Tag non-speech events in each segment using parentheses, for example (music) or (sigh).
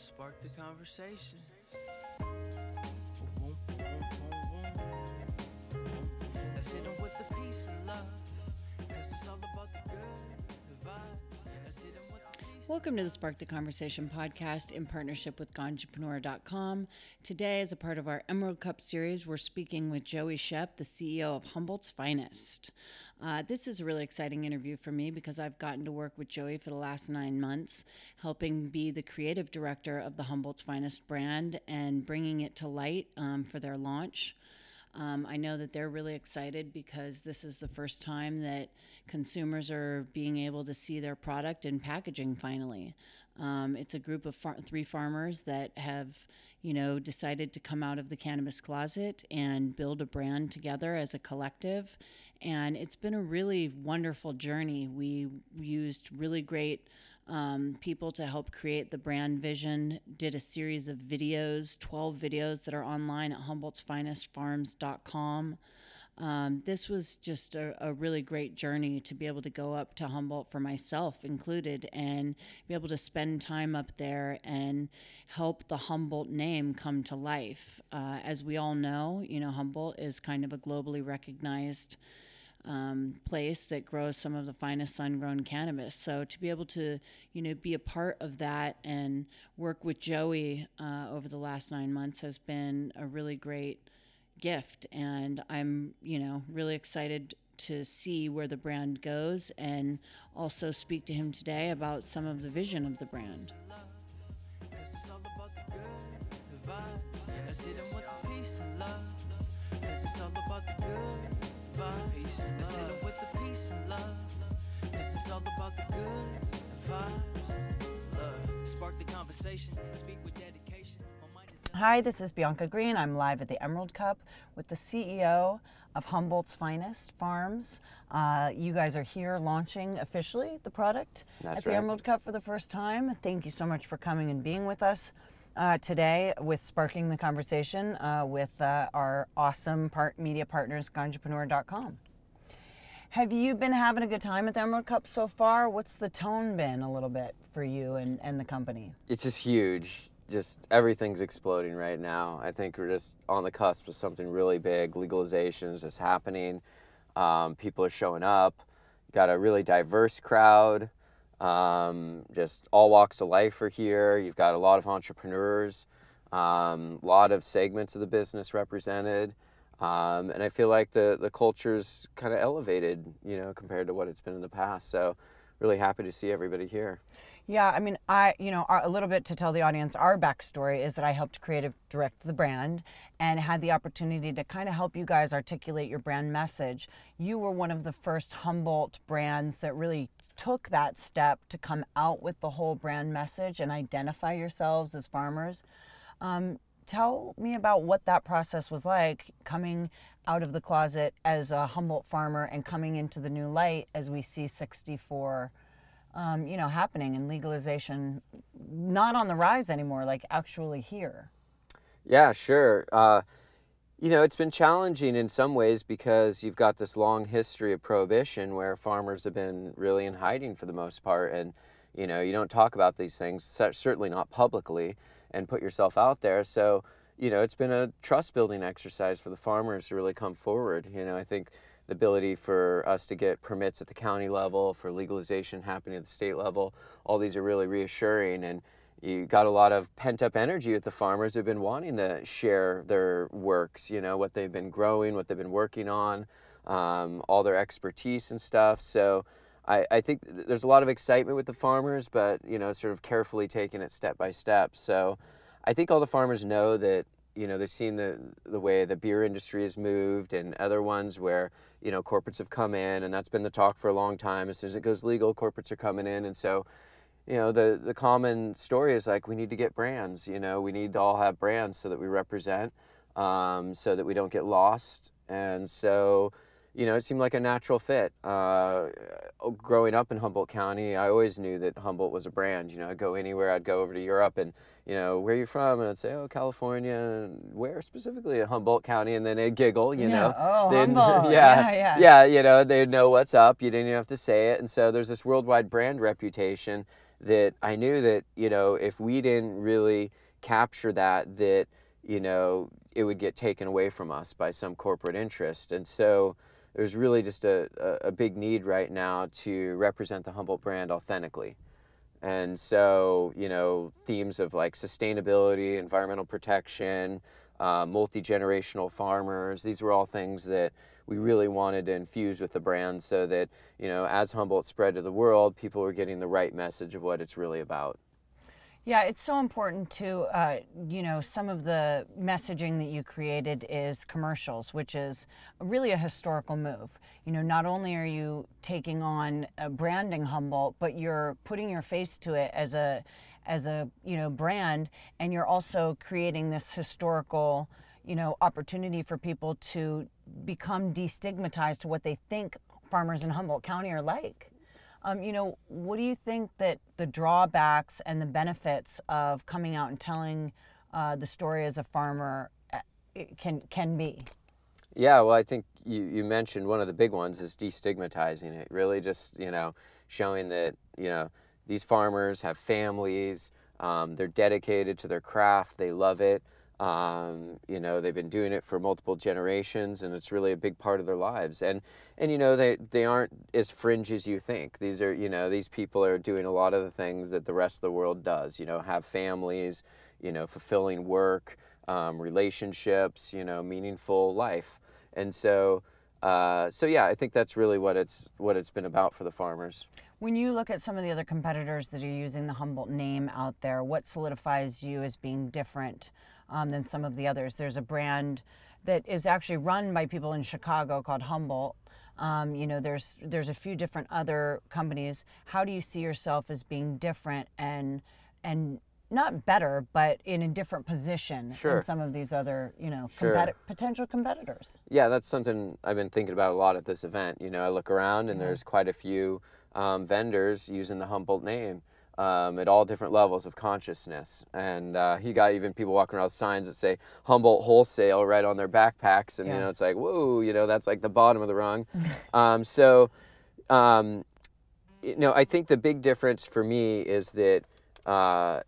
Spark the conversation. Let's hit with the peace and love. Cause it's all about the good vibes. The peace. Welcome to the Spark the Conversation podcast in partnership with Ganjapreneur.com. Today, as a part of our Emerald Cup series, we're speaking with Joey Shepp, the CEO of Humboldt's Finest. Uh, this is a really exciting interview for me because I've gotten to work with Joey for the last nine months, helping be the creative director of the Humboldt's Finest brand and bringing it to light um, for their launch. Um, I know that they're really excited because this is the first time that consumers are being able to see their product in packaging finally. Um, it's a group of far- three farmers that have, you know, decided to come out of the cannabis closet and build a brand together as a collective. And it's been a really wonderful journey. We used really great um, people to help create the brand vision, did a series of videos, 12 videos that are online at humboldt'sfinestfarms.com. Um, this was just a, a really great journey to be able to go up to Humboldt for myself included and be able to spend time up there and help the Humboldt name come to life. Uh, as we all know, you know, Humboldt is kind of a globally recognized um, place that grows some of the finest sun-grown cannabis. So to be able to, you know, be a part of that and work with Joey uh, over the last nine months has been a really great gift, and I'm, you know, really excited to see where the brand goes and also speak to him today about some of the vision of the brand. Cause it's all about the good vibes. Let's hit 'em with the peace and love. Cause it's all about the good vibes. Let's hit 'em with the peace and love. Cause it's all about the good vibes. Love. Spark the conversation. Speak with dedication. My mind is Hi, this is Bianca Green. I'm live at the Emerald Cup with the CEO of Humboldt's Finest Farms. Uh, you guys are here launching officially the product That's at the right. Emerald Cup for the first time. Thank you so much for coming and being with us uh, today with Sparking the Conversation uh, with uh, our awesome part- media partners, Ganjapreneur.com. Have you been having a good time at the Emerald Cup so far? What's the tone been a little bit for you and, and the company? it's just huge. Just everything's exploding right now. I think we're just on the cusp of something really big. Legalization is just happening. Um, people are showing up. Got a really diverse crowd. Um, just all walks of life are here. You've got a lot of entrepreneurs, a um, lot of segments of the business represented. Um, and I feel like the, the culture's kind of elevated, you know, compared to what it's been in the past. So, really happy to see everybody here. Yeah, I mean, I, you know, a little bit to tell the audience our backstory is that I helped creative direct the brand and had the opportunity to kind of help you guys articulate your brand message. You were one of the first Humboldt brands that really took that step to come out with the whole brand message and identify yourselves as farmers. Um, tell me about what that process was like coming out of the closet as a Humboldt farmer and coming into the new light as we see 64 um, you know, happening and legalization not on the rise anymore, like actually here. Yeah, sure. Uh, you know, it's been challenging in some ways because you've got this long history of prohibition where farmers have been really in hiding for the most part. And, you know, you don't talk about these things, certainly not publicly, and put yourself out there. So, you know, it's been a trust building exercise for the farmers to really come forward. You know, I think the ability for us to get permits at the county level, for legalization happening at the state level, all these are really reassuring. And you got a lot of pent up energy with the farmers who've been wanting to share their works, you know, what they've been growing, what they've been working on, um, all their expertise and stuff. So I, I think there's a lot of excitement with the farmers, but, you know, sort of carefully taking it step by step. So I think all the farmers know that, you know, they've seen the, the way the beer industry has moved and other ones where, you know, corporates have come in and that's been the talk for a long time. As soon as it goes legal, corporates are coming in. And so, you know the the common story is like we need to get brands you know we need to all have brands so that we represent um, so that we don't get lost and so you know it seemed like a natural fit uh, growing up in humboldt county i always knew that humboldt was a brand you know i'd go anywhere i'd go over to europe and you know where are you from and i'd say oh california and where specifically humboldt county and then they'd giggle you Yeah. know Oh, They'd- Humboldt. (laughs) yeah, Yeah, yeah. yeah, you know, they'd know what's up. You didn't even have to say it. And so there's this worldwide brand reputation that I knew that you know if we didn't really capture that that you know it would get taken away from us by some corporate interest and so there's really just a, a, big need right now to represent the Humboldt brand authentically. And so, you know, themes of like sustainability, environmental protection, uh, multi generational farmers, these were all things that we really wanted to infuse with the brand so that, you know, as Humboldt spread to the world, people were getting the right message of what it's really about. Yeah, it's so important to, uh, you know, some of the messaging that you created is commercials, which is really a historical move. You know, not only are you taking on branding Humboldt, but you're putting your face to it as a, as a, you know, brand, and you're also creating this historical, you know, opportunity for people to become destigmatized to what they think farmers in Humboldt County are like. Um, you know, what do you think that the drawbacks and the benefits of coming out and telling uh, the story as a farmer uh, can can be? Yeah, well, I think you, you mentioned one of the big ones is destigmatizing it. Really, just you know, showing that you know these farmers have families, um, they're dedicated to their craft, they love it. Um, you know, they've been doing it for multiple generations, and it's really a big part of their lives. And and you know, they they aren't as fringe as you think. These are you know, these people are doing a lot of the things that the rest of the world does. You know, have families, you know, fulfilling work, um, relationships, you know, meaningful life. And so, uh, so yeah, I think that's really what it's what it's been about for the farmers. When you look at some of the other competitors that are using the Humboldt name out there, what solidifies you as being different? Um, than some of the others. There's a brand that is actually run by people in Chicago called Humboldt. Um, you know, there's there's a few different other companies. How do you see yourself as being different and and not better, but in a different position sure. than some of these other, you know, sure. competi- potential competitors. Yeah, that's something I've been thinking about a lot at this event. You know, I look around and yeah. there's quite a few um, vendors using the Humboldt name um, at all different levels of consciousness. And uh, you got even people walking around with signs that say Humboldt Wholesale right on their backpacks. And, yeah. you know, it's like, whoa, you know, that's like the bottom of the rung. (laughs) um, so, um, you know, I think the big difference for me is that uh,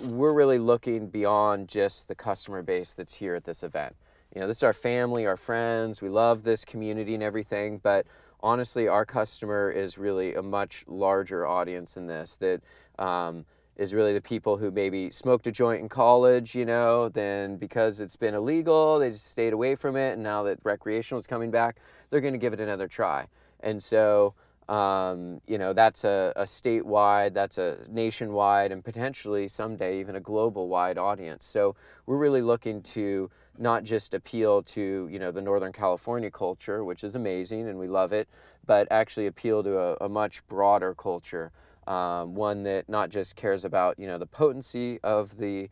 we're really looking beyond just the customer base that's here at this event. You know, this is our family, our friends. We love this community and everything, but honestly, our customer is really a much larger audience than this. That um, is really the people who maybe smoked a joint in college, you know, then because it's been illegal, they just stayed away from it, and now that recreational is coming back, they're going to give it another try. And so, um, you know, that's a, a statewide, that's a nationwide, and potentially someday even a global wide audience. So we're really looking to not just appeal to you know the Northern California culture, which is amazing and we love it, but actually appeal to a, a much broader culture, um, one that not just cares about you know the potency of the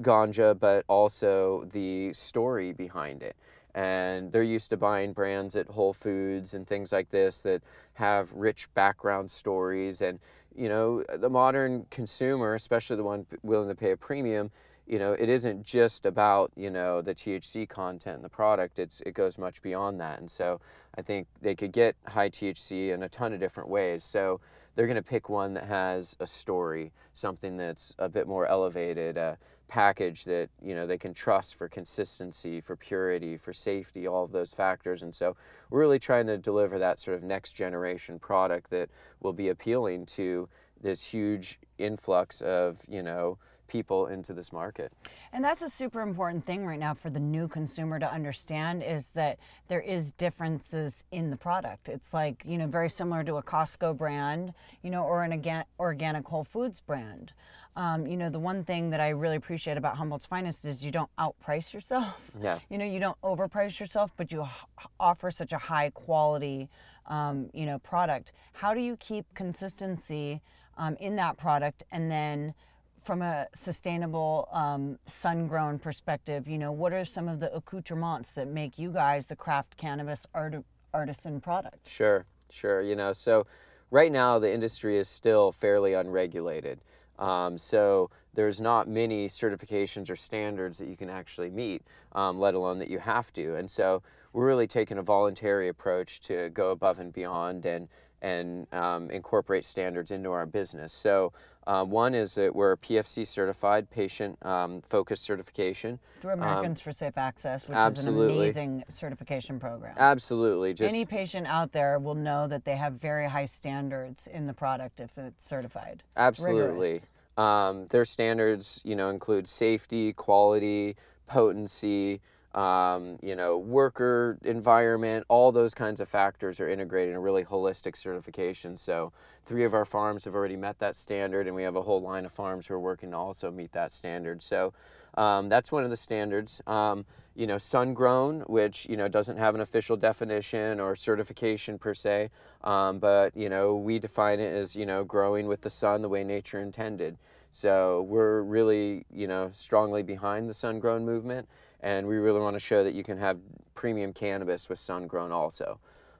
ganja, but also the story behind it. And they're used to buying brands at Whole Foods and things like this that have rich background stories. And you know the modern consumer, especially the one willing to pay a premium you know, it isn't just about, you know, the THC content in the product. It's it goes much beyond that. And so I think they could get high THC in a ton of different ways. So they're going to pick one that has a story, something that's a bit more elevated, a package that, you know, they can trust for consistency, for purity, for safety, all of those factors. And so we're really trying to deliver that sort of next generation product that will be appealing to this huge influx of, you know, people into this market. And that's a super important thing right now for the new consumer to understand is that there is differences in the product. It's like, you know, very similar to a Costco brand, you know, or an organic Whole Foods brand. Um, you know, the one thing that I really appreciate about Humboldt's Finest is you don't outprice yourself. (laughs) Yeah. You know, you don't overprice yourself, but you h- offer such a high quality, um, you know, product. How do you keep consistency um, in that product and then from a sustainable um, sun-grown perspective, you know, what are some of the accoutrements that make you guys the craft cannabis art- artisan product? Sure, sure. You know, so right now the industry is still fairly unregulated. Um, so there's not many certifications or standards that you can actually meet, um, let alone that you have to. And so we're really taking a voluntary approach to go above and beyond and and um, incorporate standards into our business. So, uh, one is that we're PFC certified, patient um, focused certification. Through Americans for Safe Access, which absolutely. is an amazing certification program. Absolutely, just Any patient out there will know that they have very high standards in the product if it's certified. Absolutely. Um, their standards, you know, include safety, quality, potency, um, you know, worker environment, all those kinds of factors are integrated in a really holistic certification. So, three of our farms have already met that standard, and we have a whole line of farms who are working to also meet that standard. So, um, that's one of the standards. Um, you know, sun grown, which you know doesn't have an official definition or certification per se, um, but you know we define it as you know growing with the sun the way nature intended. So we're really you know strongly behind the sun grown movement, and we really want to show that you can have premium cannabis with sun grown also.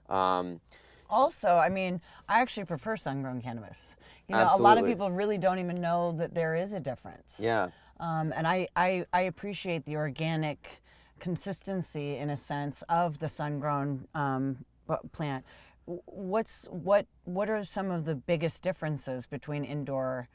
Um, Also, I mean, I actually prefer sun-grown cannabis. You know, a lot of people really don't even know that there is a difference. yeah. Um, and I, I, I appreciate the organic consistency, in a sense, of the sun-grown um, plant. What's what? What are some of the biggest differences between indoor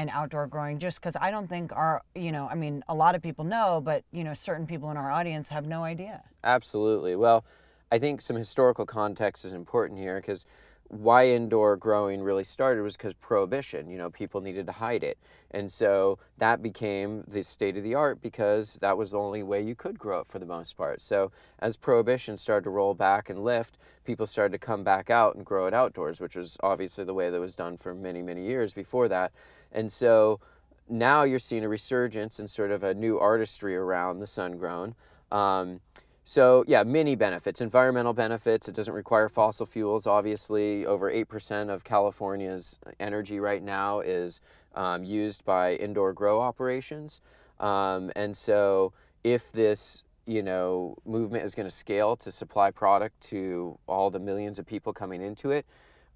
and outdoor growing? Just because I don't think our, you know, I mean, a lot of people know, but you know, certain people in our audience have no idea. Absolutely. Well, I think some historical context is important here because why indoor growing really started was because prohibition. You know, people needed to hide it. And so that became the state of the art because that was the only way you could grow it for the most part. So as prohibition started to roll back and lift, people started to come back out and grow it outdoors, which was obviously the way that was done for many, many years before that. And so now you're seeing a resurgence and sort of a new artistry around the sun grown. Um, so yeah, many benefits, environmental benefits. It doesn't require fossil fuels. Obviously, over eight percent of California's energy right now is um, used by indoor grow operations, um, and so if this you know movement is going to scale to supply product to all the millions of people coming into it,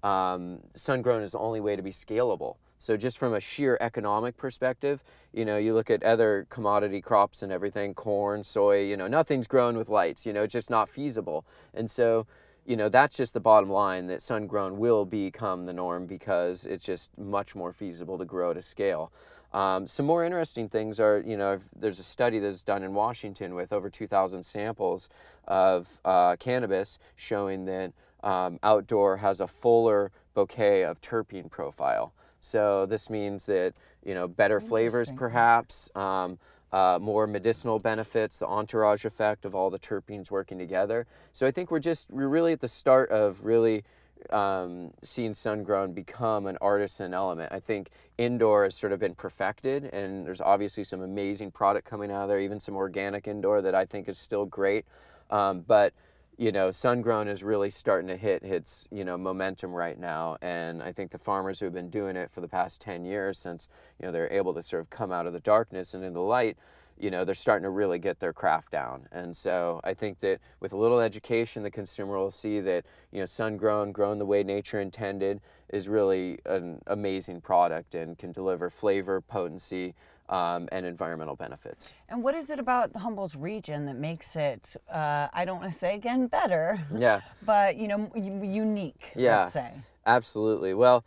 um, sun grown is the only way to be scalable. So just from a sheer economic perspective, you know, you look at other commodity crops and everything, corn, soy, you know, nothing's grown with lights, you know, it's just not feasible. And so, you know, that's just the bottom line that sun grown will become the norm because it's just much more feasible to grow to scale. Um, some more interesting things are, you know, there's a study that's done in Washington with over 2,000 samples of uh, cannabis showing that um, outdoor has a fuller bouquet of terpene profile. So this means that you know better flavors, perhaps um, uh, more medicinal benefits, the entourage effect of all the terpenes working together. So I think we're just we're really at the start of really um, seeing sun grown become an artisan element. I think indoor has sort of been perfected, and there's obviously some amazing product coming out of there, even some organic indoor that I think is still great. Um, but you know, sun grown is really starting to hit its you know momentum right now, and I think the farmers who have been doing it for the past ten years, since you know they're able to sort of come out of the darkness and into the light, you know, they're starting to really get their craft down. And so I think that with a little education, the consumer will see that you know, sun grown, grown the way nature intended, is really an amazing product and can deliver flavor, potency, um, and environmental benefits. And what is it about the Humboldt's region that makes it, uh, I don't want to say again better, Yeah. (laughs) but you know, unique, Yeah. let's say? Absolutely. Well,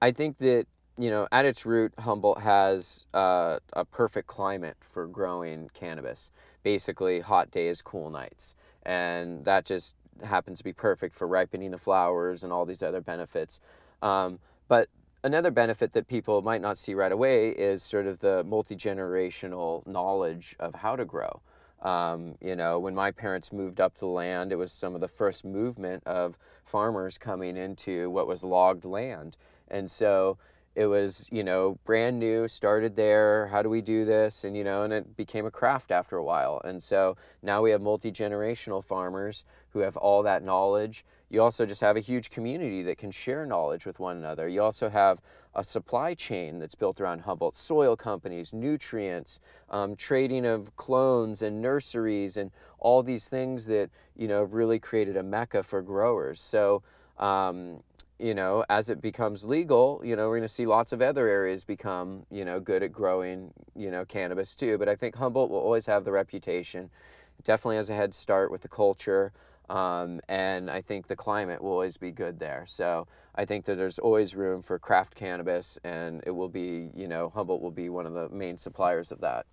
I think that you know, at its root, Humboldt has uh, a perfect climate for growing cannabis. Basically, hot days, cool nights, and that just happens to be perfect for ripening the flowers and all these other benefits. Um, but another benefit that people might not see right away is sort of the multi generational knowledge of how to grow. Um, you know, when my parents moved up to the land, it was some of the first movement of farmers coming into what was logged land. And so it was, you know, brand new, started there. How do we do this? And, you know, and it became a craft after a while. And so now we have multi generational farmers who have all that knowledge. You also just have a huge community that can share knowledge with one another. You also have a supply chain that's built around Humboldt soil companies, nutrients, um, trading of clones and nurseries, and all these things that you know have really created a mecca for growers. So. Um, you know, as it becomes legal, you know, we're going to see lots of other areas become, you know, good at growing, you know, cannabis too. But I think Humboldt will always have the reputation. It definitely has a head start with the culture. Um, and I think the climate will always be good there. So I think that there's always room for craft cannabis, and it will be, you know, Humboldt will be one of the main suppliers of that.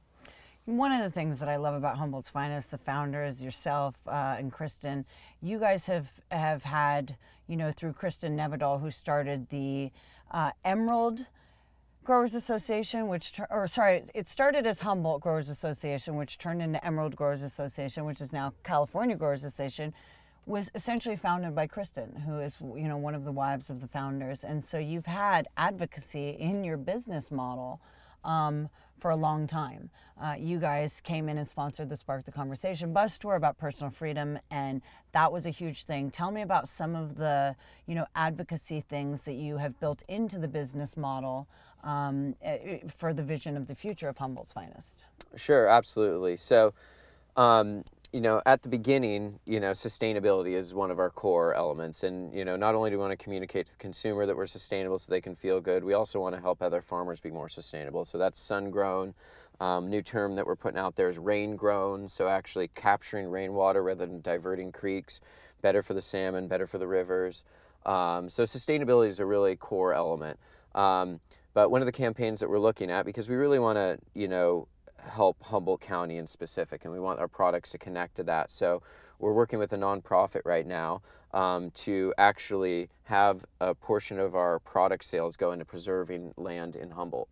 One of the things that I love about Humboldt's Finest, the founders, yourself uh, and Kristin, you guys have have had, you know, through Kristin Nevedal, who started the uh, Emerald Growers Association, which, or sorry, it started as Humboldt Growers Association, which turned into Emerald Growers Association, which is now California Growers Association, was essentially founded by Kristin, who is, you know, one of the wives of the founders. And so you've had advocacy in your business model um, for a long time. Uh, you guys came in and sponsored the Spark the Conversation bus tour about personal freedom, and that was a huge thing. Tell me about some of the, you know, advocacy things that you have built into the business model um, eh, for the vision of the future of Humboldt's Finest. Sure, absolutely. So, um, you know, at the beginning, you know, sustainability is one of our core elements. And, you know, not only do we want to communicate to the consumer that we're sustainable so they can feel good, we also want to help other farmers be more sustainable. So that's sun grown. Um, new term that we're putting out there is rain grown. So actually capturing rainwater rather than diverting creeks, better for the salmon, better for the rivers. Um, so sustainability is a really core element. Um, but one of the campaigns that we're looking at, because we really want to, you know, help Humboldt County in specific, and we want our products to connect to that. So we're working with a nonprofit right now um, to actually have a portion of our product sales go into preserving land in Humboldt.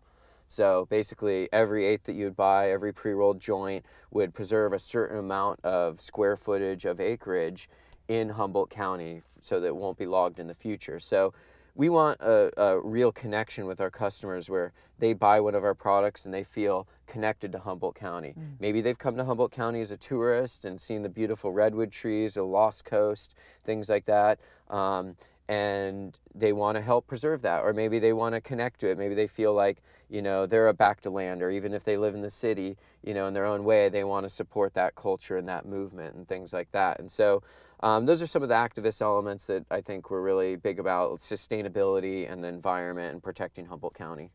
So basically, every eighth that you'd buy, every pre rolled joint would preserve a certain amount of square footage of acreage in Humboldt County so that it won't be logged in the future. So we want a, a, real connection with our customers where they buy one of our products and they feel connected to Humboldt County. Mm. Maybe they've come to Humboldt County as a tourist and seen the beautiful redwood trees, a lost coast, things like that. Um, and they want to help preserve that or maybe they want to connect to it. Maybe they feel like you know they're a back to land or even if they live in the city you know in their own way they want to support that culture and that movement and things like that. And so um, those are some of the activist elements that i think we're really big about sustainability and the environment and protecting humboldt county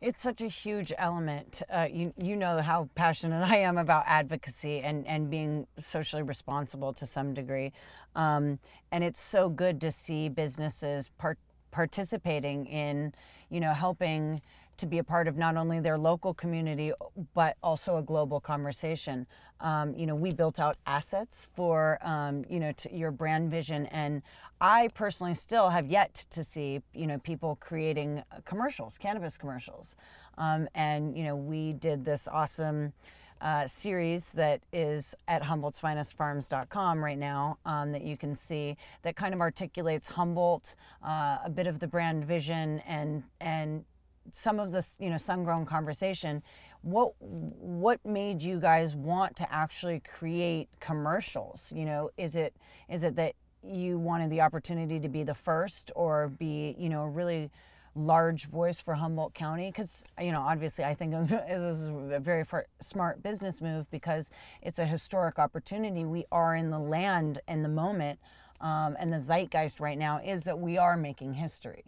it's such a huge element. Uh, you you know how passionate (laughs) I am about advocacy and and being socially responsible to some degree, um, and it's so good to see businesses part, participating in you know helping to be a part of not only their local community but also a global conversation. Um, you know, we built out assets for um, you know your brand vision, and I personally still have yet to see you know people creating commercials, cannabis commercials, um, and you know we did this awesome. Uh, series that is at humboldtsfinestfarms.com right now um, that you can see that kind of articulates Humboldt, uh, a bit of the brand vision, and and some of this, you know, sun-grown conversation, what what made you guys want to actually create commercials? You know, is it is it that you wanted the opportunity to be the first or be, you know, a really large voice for Humboldt County? Because, you know, obviously I think it was, (laughs) it was a very smart business move because it's a historic opportunity. We are in the land in the moment. Um, and the zeitgeist right now is that we are making history.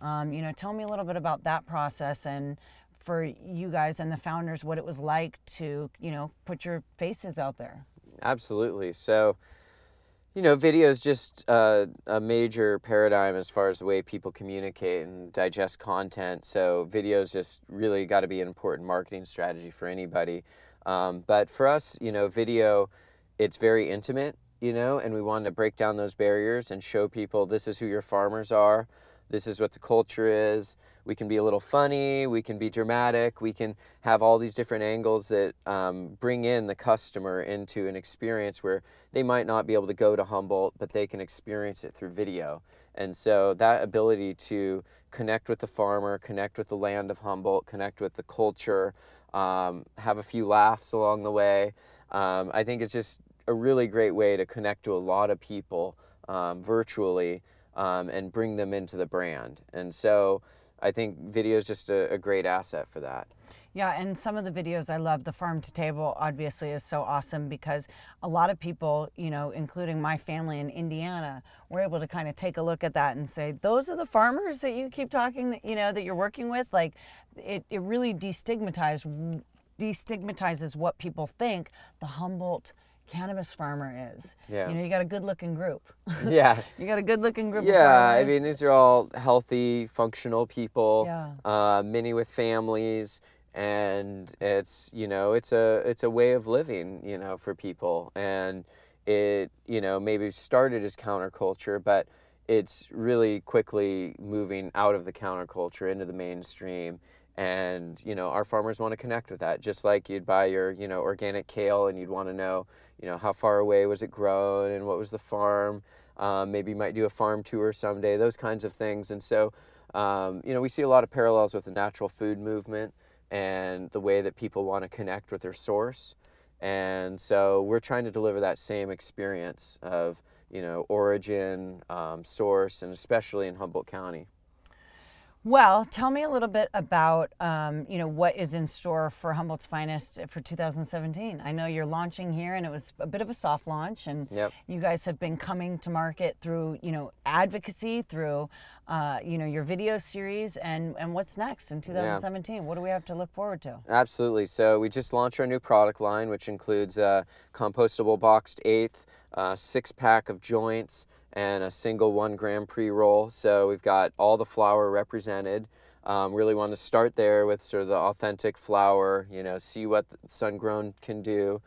Um, you know, tell me a little bit about that process and for you guys and the founders, what it was like to, you know, put your faces out there. Absolutely. So, you know, video is just uh, a major paradigm as far as the way people communicate and digest content. So, video is just really got to be an important marketing strategy for anybody. Um, but for us, you know, video, it's very intimate, you know, and we wanted to break down those barriers and show people this is who your farmers are this is what the culture is. We can be a little funny, we can be dramatic, we can have all these different angles that um, bring in the customer into an experience where they might not be able to go to Humboldt, but they can experience it through video. And so that ability to connect with the farmer, connect with the land of Humboldt, connect with the culture, um, have a few laughs along the way, um, I think it's just a really great way to connect to a lot of people um, virtually um, and bring them into the brand. And so I think video is just a, a great asset for that. Yeah, and some of the videos I love, the farm to table obviously is so awesome because a lot of people, you know, including my family in Indiana, were able to kind of take a look at that and say, those are the farmers that you keep talking, that, you know, that you're working with. Like, it, it really destigmatized, destigmatizes what people think the Humboldt cannabis farmer is. Yeah. You know, you got a good looking group. (laughs) Yeah. you got a good looking group. of Yeah, I mean, these are all healthy, functional people. Yeah. Uh, many with families, and it's you know it's a it's a way of living you know for people, and it you know maybe started as counterculture, but it's really quickly moving out of the counterculture into the mainstream. And you know our farmers want to connect with that, just like you'd buy your you know organic kale, and you'd want to know you know how far away was it grown and what was the farm. Um, maybe you might do a farm tour someday, those kinds of things. And so, um, you know, we see a lot of parallels with the natural food movement and the way that people want to connect with their source. And so we're trying to deliver that same experience of, you know, origin, um, source, and especially in Humboldt County. Well, tell me a little bit about um, you know what is in store for Humboldt's Finest for 2017. I know you're launching here, and it was a bit of a soft launch, and Yep. you guys have been coming to market through you know advocacy, through uh, you know your video series, and and what's next in 2017? What do we have to look forward to? Absolutely. So we just launched our new product line, which includes a compostable boxed eighth, a six pack of joints, and a single one gram pre roll. So we've got all the flower represented. Um, really want to start there with sort of the authentic flower, you know, see what sun grown can do.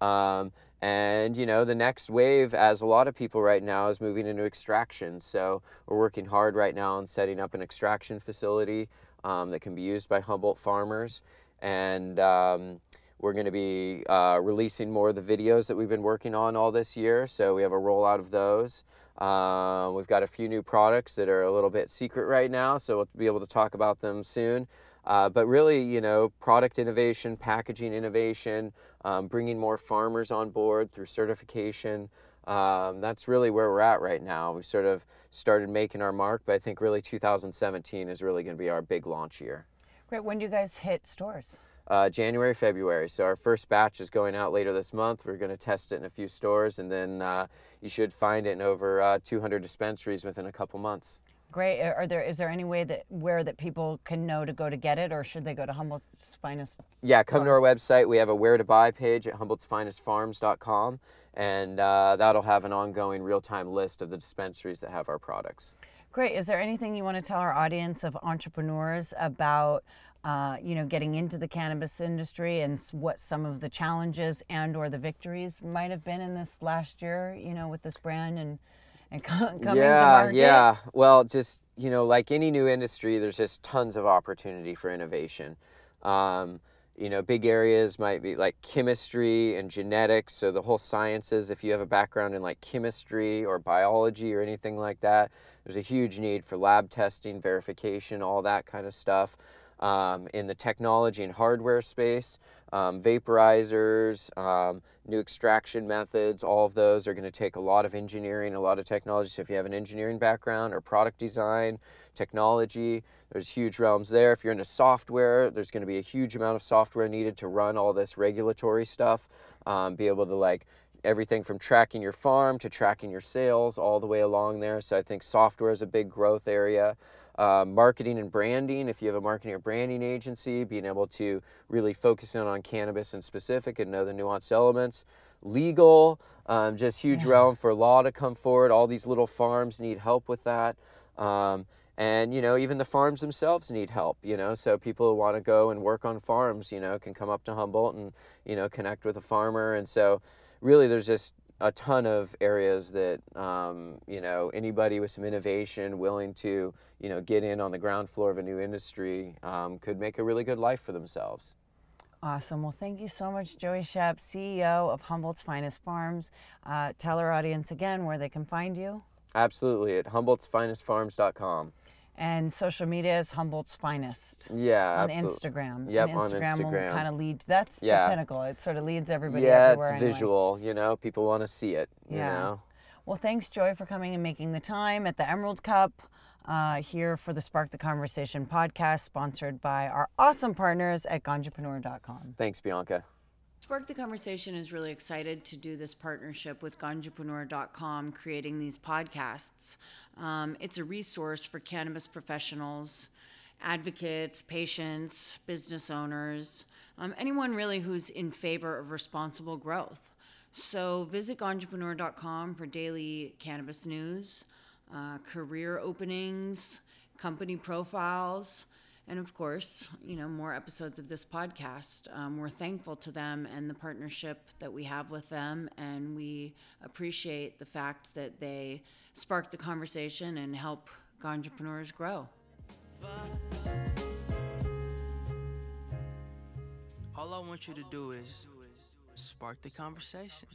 Um, and you know the next wave, as a lot of people right now, is moving into extraction. So we're working hard right now on setting up an extraction facility um, that can be used by Humboldt farmers, and um, we're going to be uh, releasing more of the videos that we've been working on all this year. So we have a rollout of those. Um, we've got a few new products that are a little bit secret right now, so we'll be able to talk about them soon. Uh, but really, you know, product innovation, packaging innovation, um, bringing more farmers on board through certification. Um, that's really where we're at right now. We sort of started making our mark, but I think really 2017 is really going to be our big launch year. Great. When do you guys hit stores? Uh, January, February. So our first batch is going out later this month. We're going to test it in a few stores, and then uh, you should find it in over uh, 200 dispensaries within a couple months. Great. Are there is there any way that where that people can know to go to get it, or should they go to Humboldt's Finest? Yeah, come to our website. We have a where to buy page at humboldtsfinestfarms.com, and uh, that'll have an ongoing real time list of the dispensaries that have our products. Great. Is there anything you want to tell our audience of entrepreneurs about, uh, you know, getting into the cannabis industry and what some of the challenges and or the victories might have been in this last year, you know, with this brand and and (laughs) co- coming to yeah, market? yeah. Well, just you know, like any new industry, there's just tons of opportunity for innovation. Um, you know, big areas might be like chemistry and genetics. So the whole sciences. If you have a background in like chemistry or biology or anything like that, there's a huge need for lab testing, verification, all that kind of stuff. Um, in the technology and hardware space, um, vaporizers, um, new extraction methods, all of those are going to take a lot of engineering, a lot of technology. So if you have an engineering background or product design, technology, there's huge realms there. If you're into software, there's going to be a huge amount of software needed to run all this regulatory stuff, um, be able to like everything from tracking your farm to tracking your sales all the way along there. So I think software is a big growth area. Uh, marketing and branding, if you have a marketing or branding agency, being able to really focus in on cannabis and specific and know the nuanced elements. Legal, um, just huge realm for law to come forward. All these little farms need help with that. Um, and you know even the farms themselves need help you know so people who want to go and work on farms you know can come up to humboldt and you know connect with a farmer and so really there's just a ton of areas that um, you know anybody with some innovation willing to you know get in on the ground floor of a new industry um, could make a really good life for themselves Awesome. Well, thank you so much, Joey Shepp, CEO of Humboldt's Finest Farms. Uh, tell our audience again where they can find you. absolutely at humboldtsfinestfarms.com And social media is Humboldt's Finest. yeah on absolutely. Instagram. Yep, and on Instagram will Instagram. kind of lead. That's Yeah. the pinnacle. It sort of leads everybody yeah it's anyway. visual you know people want to see it you Yeah. know Well, thanks, Joy, for coming and making the time at the Emerald Cup uh, here for the Spark the Conversation podcast, sponsored by our awesome partners at Ganjapreneur.com. thanks bianca Spark the Conversation is really excited to do this partnership with Ganjapreneur.com, creating these podcasts. Um, it's a resource for cannabis professionals, advocates, patients, business owners, um, anyone really who's in favor of responsible growth. So visit ganjapreneur.com for daily cannabis news, uh, career openings, company profiles, and of course, you know, more episodes of this podcast. Um, we're thankful to them and the partnership that we have with them, and we appreciate the fact that they spark the conversation and help entrepreneurs grow. All I want you to do is spark the conversation.